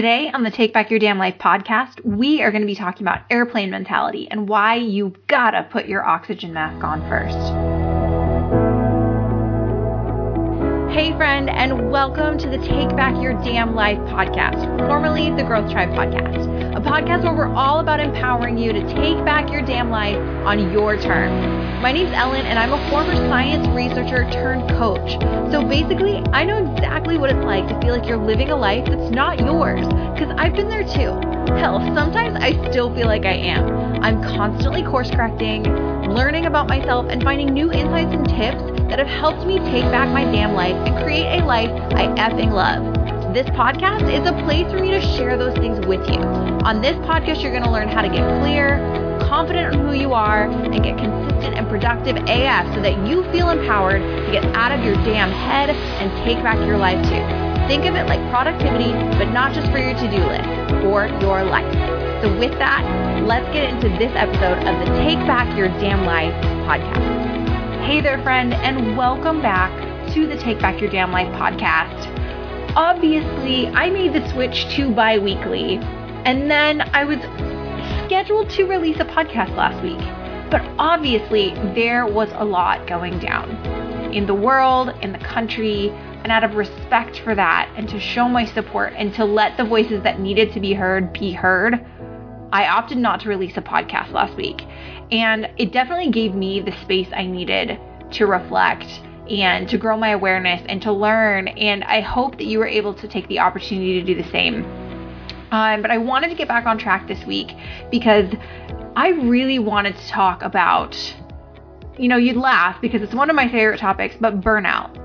Today on the Take Back Your Damn Life podcast, we are going to be talking about airplane mentality and why you've gotta put your oxygen mask on first. Hey, friend, and welcome to the Take Back Your Damn Life podcast, formerly the Growth Tribe podcast, a podcast where we're all about empowering you to take back your damn life on your terms. My name's Ellen, and I'm a former science researcher turned coach. So basically, I know exactly what it's like to feel like you're living a life that's not yours, because I've been there too. Hell, sometimes I still feel like I am. I'm constantly course correcting, learning about myself, and finding new insights and tips that have helped me take back my damn life and create a life I effing love. This podcast is a place for me to share those things with you. On this podcast, you're going to learn how to get clear, confident in who you are, and get consistent and productive AF so that you feel empowered to get out of your damn head and take back your life too. Think of it like productivity, but not just for your to do list, for your life. So, with that, let's get into this episode of the Take Back Your Damn Life podcast. Hey there, friend, and welcome back to the Take Back Your Damn Life podcast. Obviously, I made the switch to bi weekly, and then I was scheduled to release a podcast last week. But obviously, there was a lot going down in the world, in the country, and out of respect for that, and to show my support and to let the voices that needed to be heard be heard, I opted not to release a podcast last week. And it definitely gave me the space I needed to reflect and to grow my awareness and to learn. And I hope that you were able to take the opportunity to do the same. Um, but I wanted to get back on track this week because I really wanted to talk about, you know, you'd laugh because it's one of my favorite topics, but burnout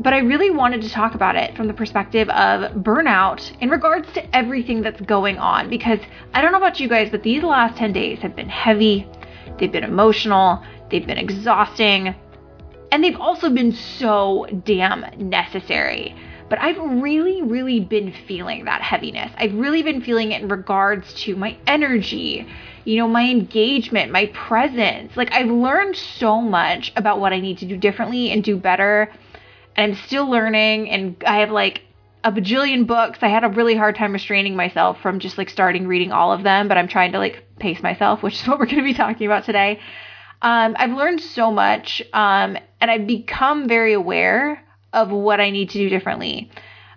but I really wanted to talk about it from the perspective of burnout in regards to everything that's going on. Because I don't know about you guys, but these last 10 days have been heavy, they've been emotional, they've been exhausting, and they've also been so damn necessary. But I've really, really been feeling that heaviness. I've really been feeling it in regards to my energy, you know, my engagement, my presence. Like, I've learned so much about what I need to do differently and do better and I'm still learning and I have like a bajillion books. I had a really hard time restraining myself from just like starting reading all of them, but I'm trying to like pace myself, which is what we're going to be talking about today. Um, I've learned so much, um, and I've become very aware of what I need to do differently.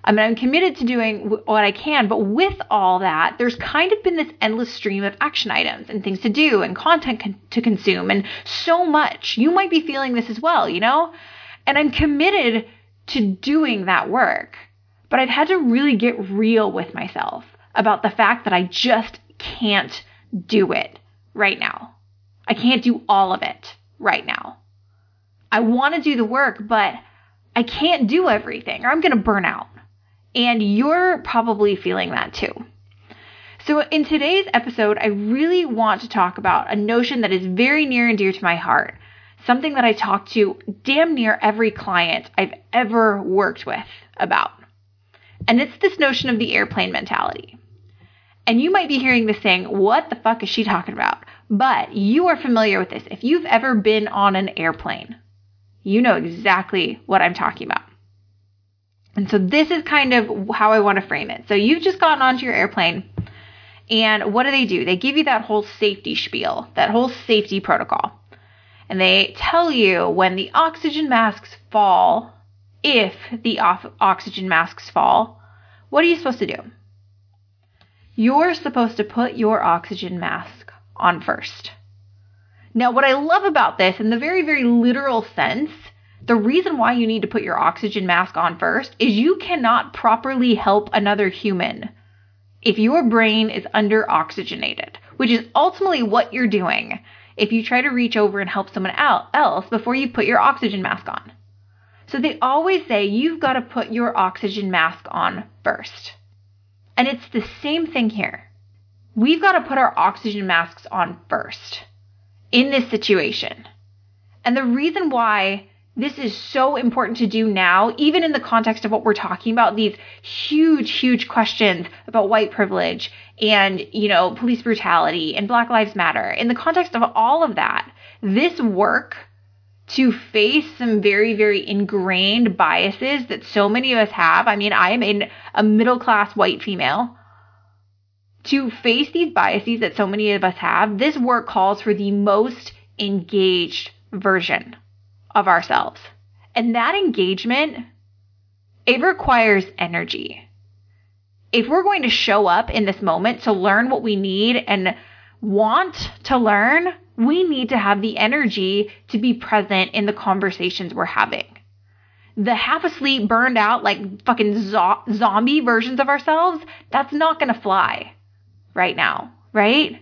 I mean, I'm committed to doing what I can, but with all that, there's kind of been this endless stream of action items and things to do and content con- to consume and so much. You might be feeling this as well, you know? And I'm committed to doing that work. But I've had to really get real with myself about the fact that I just can't do it right now. I can't do all of it right now. I want to do the work, but I can't do everything or I'm going to burn out. And you're probably feeling that too. So, in today's episode, I really want to talk about a notion that is very near and dear to my heart something that I talk to damn near every client I've ever worked with about. And it's this notion of the airplane mentality. And you might be hearing this saying, what the fuck is she talking about? But you are familiar with this. If you've ever been on an airplane, you know exactly what I'm talking about. And so this is kind of how I want to frame it. So you've just gotten onto your airplane, and what do they do? They give you that whole safety spiel, that whole safety protocol and they tell you when the oxygen masks fall, if the oxygen masks fall, what are you supposed to do? You're supposed to put your oxygen mask on first. Now, what I love about this, in the very, very literal sense, the reason why you need to put your oxygen mask on first is you cannot properly help another human if your brain is under oxygenated, which is ultimately what you're doing if you try to reach over and help someone else before you put your oxygen mask on. So they always say you've got to put your oxygen mask on first. And it's the same thing here. We've got to put our oxygen masks on first in this situation. And the reason why this is so important to do now, even in the context of what we're talking about, these huge, huge questions about white privilege and, you know, police brutality and Black Lives Matter. In the context of all of that, this work to face some very, very ingrained biases that so many of us have. I mean, I am a, a middle class white female. To face these biases that so many of us have, this work calls for the most engaged version of ourselves. And that engagement, it requires energy. If we're going to show up in this moment to learn what we need and want to learn, we need to have the energy to be present in the conversations we're having. The half asleep, burned out, like fucking zo- zombie versions of ourselves, that's not gonna fly right now, right?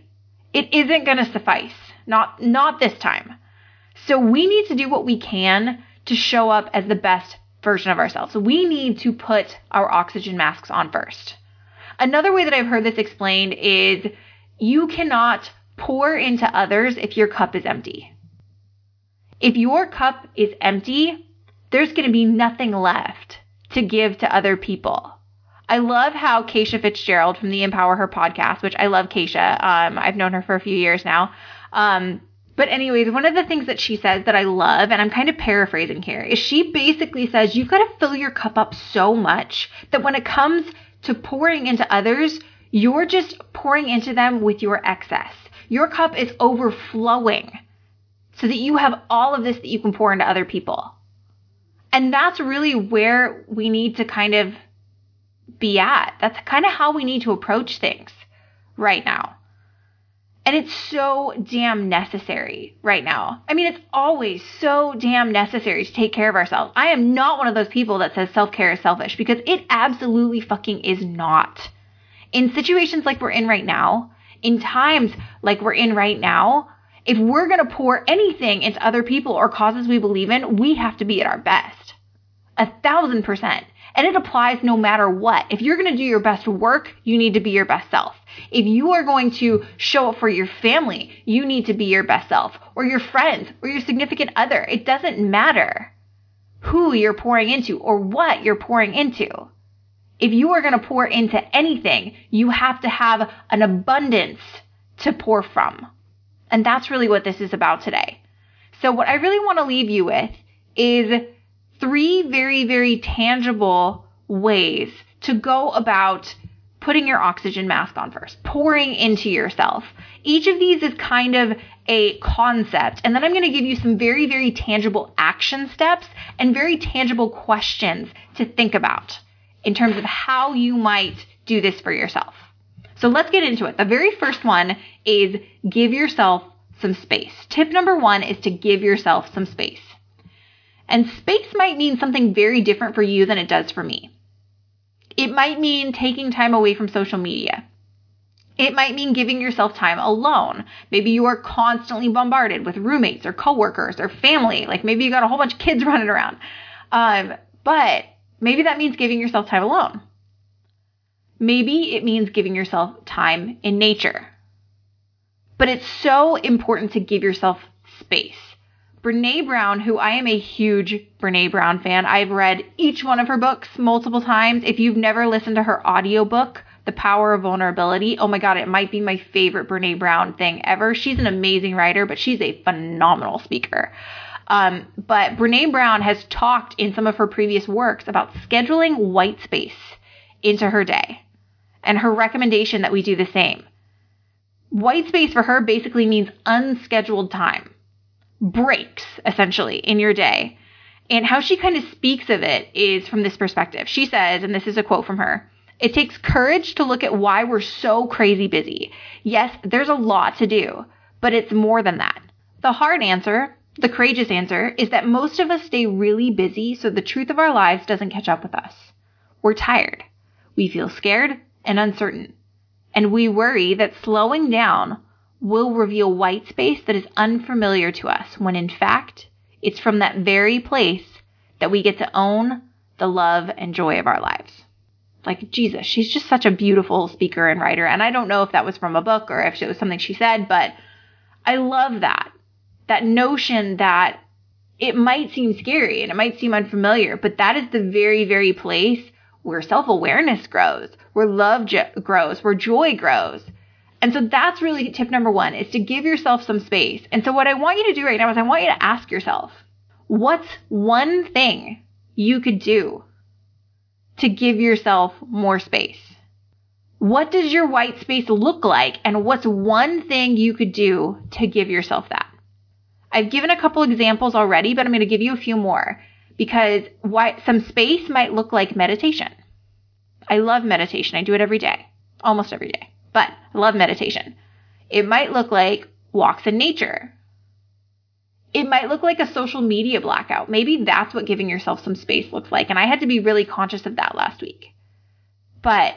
It isn't gonna suffice. Not, not this time. So we need to do what we can to show up as the best version of ourselves. We need to put our oxygen masks on first. Another way that I've heard this explained is you cannot pour into others if your cup is empty. If your cup is empty, there's going to be nothing left to give to other people. I love how Keisha Fitzgerald from the Empower Her podcast, which I love Keisha. Um, I've known her for a few years now. Um, but anyways, one of the things that she says that I love, and I'm kind of paraphrasing here, is she basically says you've got to fill your cup up so much that when it comes to pouring into others, you're just pouring into them with your excess. Your cup is overflowing so that you have all of this that you can pour into other people. And that's really where we need to kind of be at. That's kind of how we need to approach things right now. And it's so damn necessary right now. I mean, it's always so damn necessary to take care of ourselves. I am not one of those people that says self care is selfish because it absolutely fucking is not. In situations like we're in right now, in times like we're in right now, if we're going to pour anything into other people or causes we believe in, we have to be at our best. A thousand percent. And it applies no matter what. If you're going to do your best work, you need to be your best self. If you are going to show up for your family, you need to be your best self or your friends or your significant other. It doesn't matter who you're pouring into or what you're pouring into. If you are going to pour into anything, you have to have an abundance to pour from. And that's really what this is about today. So what I really want to leave you with is three very, very tangible ways to go about putting your oxygen mask on first, pouring into yourself. Each of these is kind of a concept. And then I'm going to give you some very, very tangible action steps and very tangible questions to think about in terms of how you might do this for yourself. So let's get into it. The very first one is give yourself some space. Tip number one is to give yourself some space. And space might mean something very different for you than it does for me. It might mean taking time away from social media. It might mean giving yourself time alone. Maybe you are constantly bombarded with roommates or coworkers or family. Like maybe you got a whole bunch of kids running around. Um, but Maybe that means giving yourself time alone. Maybe it means giving yourself time in nature. But it's so important to give yourself space. Brene Brown, who I am a huge Brene Brown fan, I've read each one of her books multiple times. If you've never listened to her audiobook, The Power of Vulnerability, oh my God, it might be my favorite Brene Brown thing ever. She's an amazing writer, but she's a phenomenal speaker. Um, but Brene Brown has talked in some of her previous works about scheduling white space into her day and her recommendation that we do the same. White space for her basically means unscheduled time, breaks essentially in your day. And how she kind of speaks of it is from this perspective. She says, and this is a quote from her, it takes courage to look at why we're so crazy busy. Yes, there's a lot to do, but it's more than that. The hard answer the courageous answer is that most of us stay really busy so the truth of our lives doesn't catch up with us. We're tired. We feel scared and uncertain. And we worry that slowing down will reveal white space that is unfamiliar to us when in fact it's from that very place that we get to own the love and joy of our lives. Like Jesus, she's just such a beautiful speaker and writer. And I don't know if that was from a book or if it was something she said, but I love that that notion that it might seem scary and it might seem unfamiliar, but that is the very, very place where self awareness grows, where love grows, where joy grows. And so that's really tip number one is to give yourself some space. And so what I want you to do right now is I want you to ask yourself, What's one thing you could do to give yourself more space? What does your white space look like? And what's one thing you could do to give yourself that? I've given a couple examples already, but I'm going to give you a few more because why, some space might look like meditation. I love meditation. I do it every day, almost every day, Love meditation. It might look like walks in nature. It might look like a social media blackout. Maybe that's what giving yourself some space looks like. And I had to be really conscious of that last week. But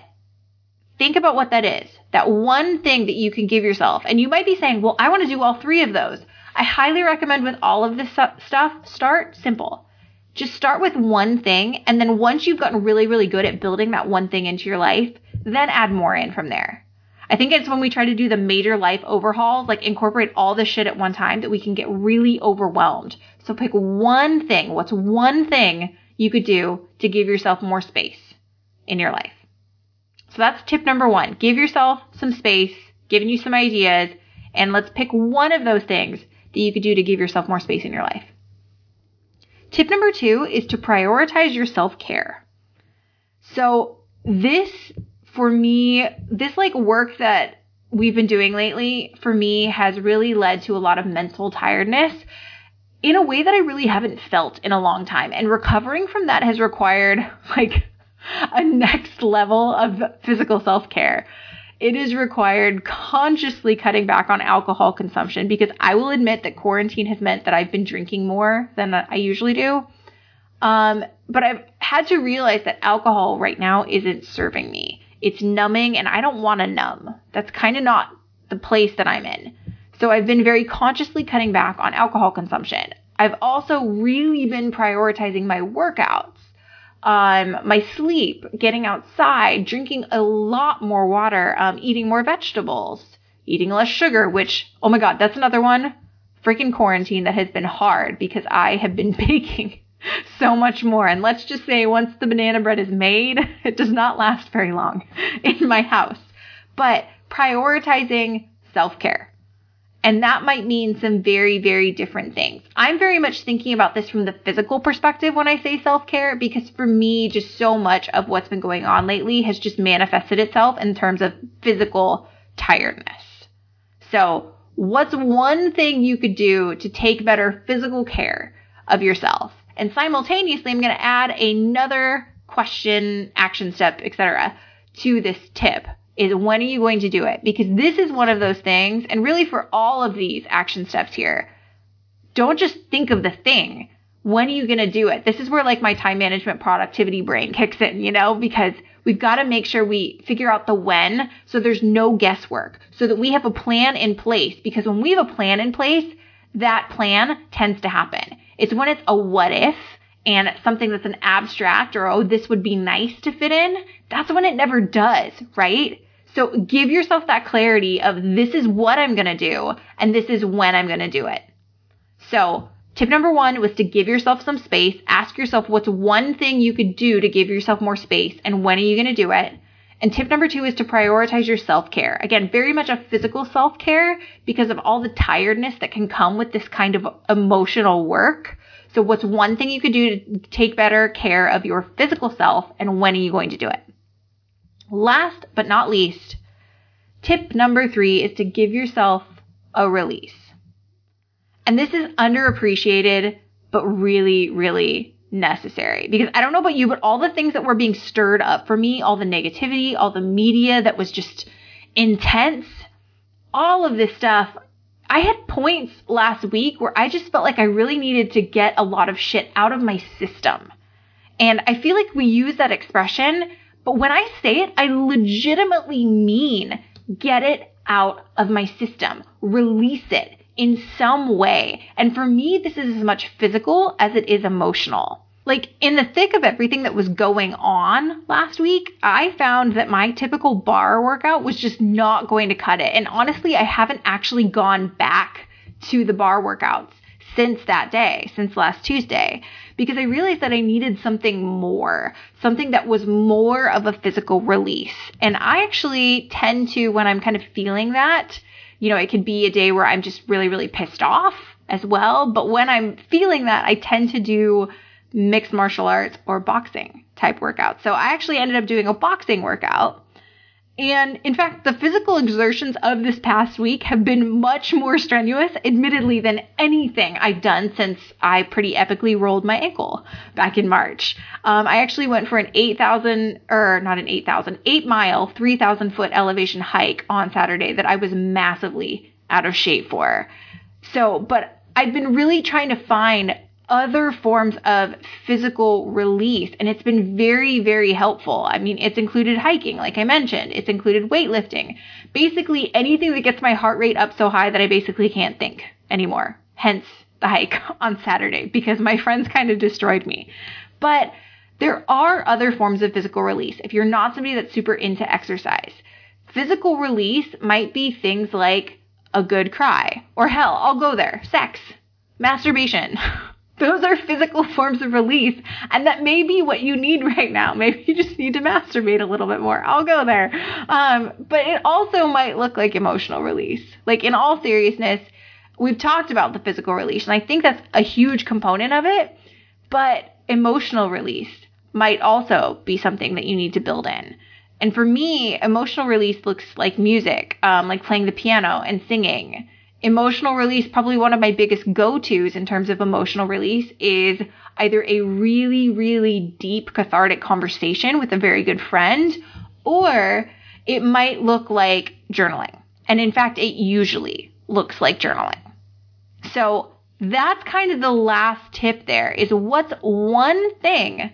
think about what that is. That one thing that you can give yourself. And you might be saying, well, I want to do all three of those. I highly recommend with all of this stuff, start simple. Just start with one thing. And then once you've gotten really, really good at building that one thing into your life, then add more in from there. I think it's when we try to do the major life overhauls, like incorporate all this shit at one time, that we can get really overwhelmed. So pick one thing. What's one thing you could do to give yourself more space in your life? So that's tip number one. Give yourself some space, giving you some ideas, and let's pick one of those things that you could do to give yourself more space in your life. Tip number two is to prioritize your self care. So this for me, this like work that we've been doing lately for me has really led to a lot of mental tiredness in a way that I really haven't felt in a long time. And recovering from that has required like a next level of physical self care. It is required consciously cutting back on alcohol consumption because I will admit that quarantine has meant that I've been drinking more than I usually do. Um, but I've had to realize that alcohol right now isn't serving me. It's numbing and I don't want to numb. That's kind of not the place that I'm in. So I've been very consciously cutting back on alcohol consumption. I've also really been prioritizing my workouts, um, my sleep, getting outside, drinking a lot more water, um, eating more vegetables, eating less sugar, which, oh my God, that's another one. Freaking quarantine that has been hard because I have been baking so much more. And let's just say once the banana bread is made, it does not last very long in my house. But prioritizing self care. And that might mean some very, very different things. I'm very much thinking about this from the physical perspective when I say self care, because for me, just so much of what's been going on lately has just manifested itself in terms of physical tiredness. So, what's one thing you could do to take better physical care of yourself? And simultaneously, I'm going to add another question, action step, etc. to this tip is when are you going to do it? Because this is one of those things, and really for all of these action steps here, don't just think of the thing. When are you going to do it? This is where like my time management productivity brain kicks in, you know, because we've got to make sure we figure out the when so there's no guesswork so that we have a plan in place because when we have a plan in place, that plan tends to happen. It's when it's a what if and something that's an abstract or, oh, this would be nice to fit in. That's when it never does, right? So give yourself that clarity of this is what I'm going to do and this is when I'm going to do it. So tip number one was to give yourself some space. Ask yourself what's one thing you could do to give yourself more space and when are you going to do it? And tip number two is to prioritize your self care. Again, very much a physical self care because of all the tiredness that can come with this kind of emotional work. So, what's one thing you could do to take better care of your physical self, and when are you going to do it? Last but not least, tip number three is to give yourself a release. And this is underappreciated, but really, really necessary because I don't know about you, but all the things that were being stirred up for me, all the negativity, all the media that was just intense, all of this stuff. I had points last week where I just felt like I really needed to get a lot of shit out of my system. And I feel like we use that expression, but when I say it, I legitimately mean get it out of my system, release it in some way. And for me, this is as much physical as it is emotional. Like in the thick of everything that was going on last week, I found that my typical barre workout was just not going to cut it. And honestly, I haven't actually gone back to the barre workouts since that day, since last Tuesday, because I realized that I needed something more, something that was more of a physical release. And I actually tend to, when I'm kind of feeling that, you know, it could be a day where I'm just really, really pissed off as well. But when I'm feeling that, I tend to do mixed martial arts or boxing type workouts. So I actually ended up doing a boxing workout and in fact, the physical exertions of this past week have been much more strenuous, admittedly, than anything I've done since I pretty epically rolled my ankle back in March. Um, I actually went for an 8,000, or not an 8,000, 8 mile, 3,000 foot elevation hike on Saturday that I was massively out of shape for. So, but I've been really trying to find other forms of physical release. And it's been very, very helpful. I mean, it's included hiking, like I mentioned, it's included weightlifting. Basically, anything that gets my heart rate up so high that I basically can't think anymore. Hence the hike on Saturday because my friends kind of destroyed me. But there are other forms of physical release. If you're not somebody that's super into exercise, physical release might be things like a good cry, or hell, I'll go there, sex, masturbation. those are physical forms of release. And that may be what you need right now. Maybe you just need to masturbate a little bit more. I'll go there. Um, but it also might look like emotional release. Like, in all seriousness, we've talked about the physical release, and I think that's a huge component of it. But emotional release might also be something that you need to build in. And for me, emotional release looks like music, um, like playing the piano and singing emotional release, probably one of my biggest go tos in terms of emotional release, is either a really, really deep cathartic conversation with a very good friend, or it might look like journaling. And in fact, it usually looks like journaling. So that's kind of the last tip there is what's one thing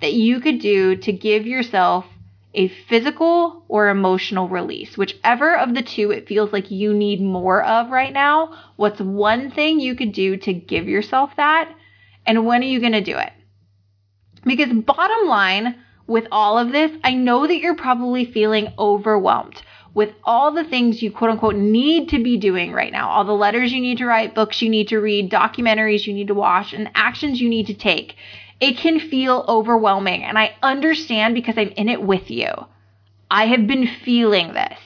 that you could do to give yourself a physical or emotional release. Whichever of the two it feels like you need more of right now, what's one thing you could do to give yourself that? And when are you going to do it? Because bottom line with all of this, I know that you're probably feeling overwhelmed with all the things you quote unquote need to be doing right now, all the letters you need to write, books you need to read, documentaries you need to watch, and actions you need to take it can feel overwhelming. And I understand because I'm in it with you. I have been feeling this.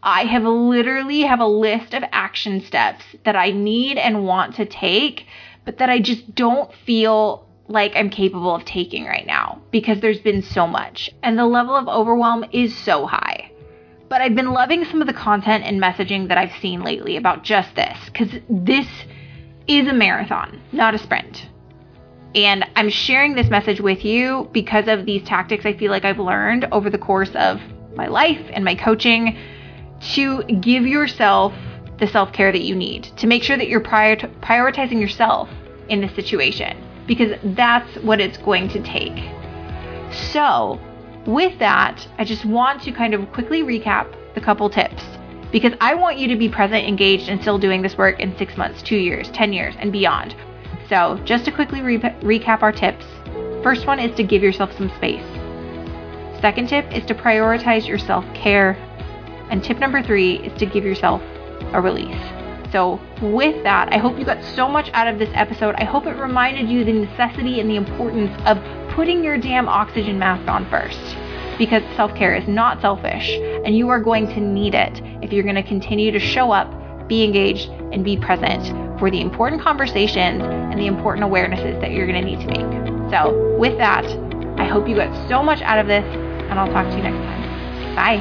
I have literally have a list of action steps that I need and want to take, but that I just don't feel like I'm capable of taking right now because there's been so much and the level of overwhelm is so high. But I've been loving some of the content and messaging that I've seen lately about just this because this is a marathon, not a sprint. And I'm sharing this message with you because of these tactics I feel like I've learned over the course of my life and my coaching to give yourself the self care that you need, to make sure that you're prior- prioritizing yourself in this situation, because that's what it's going to take. So, with that, I just want to kind of quickly recap the couple tips because I want you to be present, engaged, and still doing this work in six months, two years, 10 years, and beyond. So, just to quickly re- recap our tips first one is to give yourself some space. Second tip is to prioritize your self care. And tip number three is to give yourself a release. So, with that, I hope you got so much out of this episode. I hope it reminded you the necessity and the importance of putting your damn oxygen mask on first. Because self care is not selfish, and you are going to need it if you're going to continue to show up be engaged, and be present for the important conversations and the important awarenesses that you're going to need to make. So, with that, I hope you got so much out of this, and I'll talk to you next time. Bye.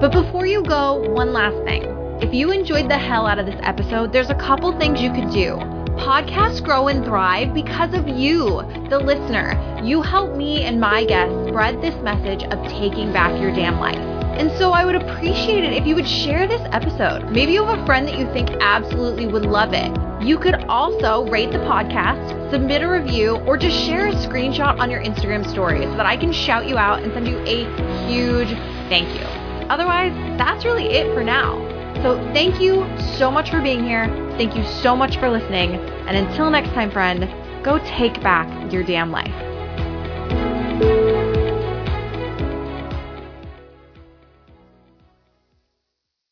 But before you go, one last thing. If you enjoyed the hell out of this episode, there's a couple things you could do. Podcasts grow and thrive because of you, the listener. You help me and my guests spread this message of taking back your damn life. And so I would appreciate it if you would share this episode. Maybe you have a friend that you think absolutely would love it. You could also rate the podcast, submit a review, or just share a screenshot on your Instagram story so that I can shout you out and send you a huge thank you. Otherwise, that's really it for now. So thank you so much for being here. Thank you so much for listening. And until next time, friend, go take back your damn life.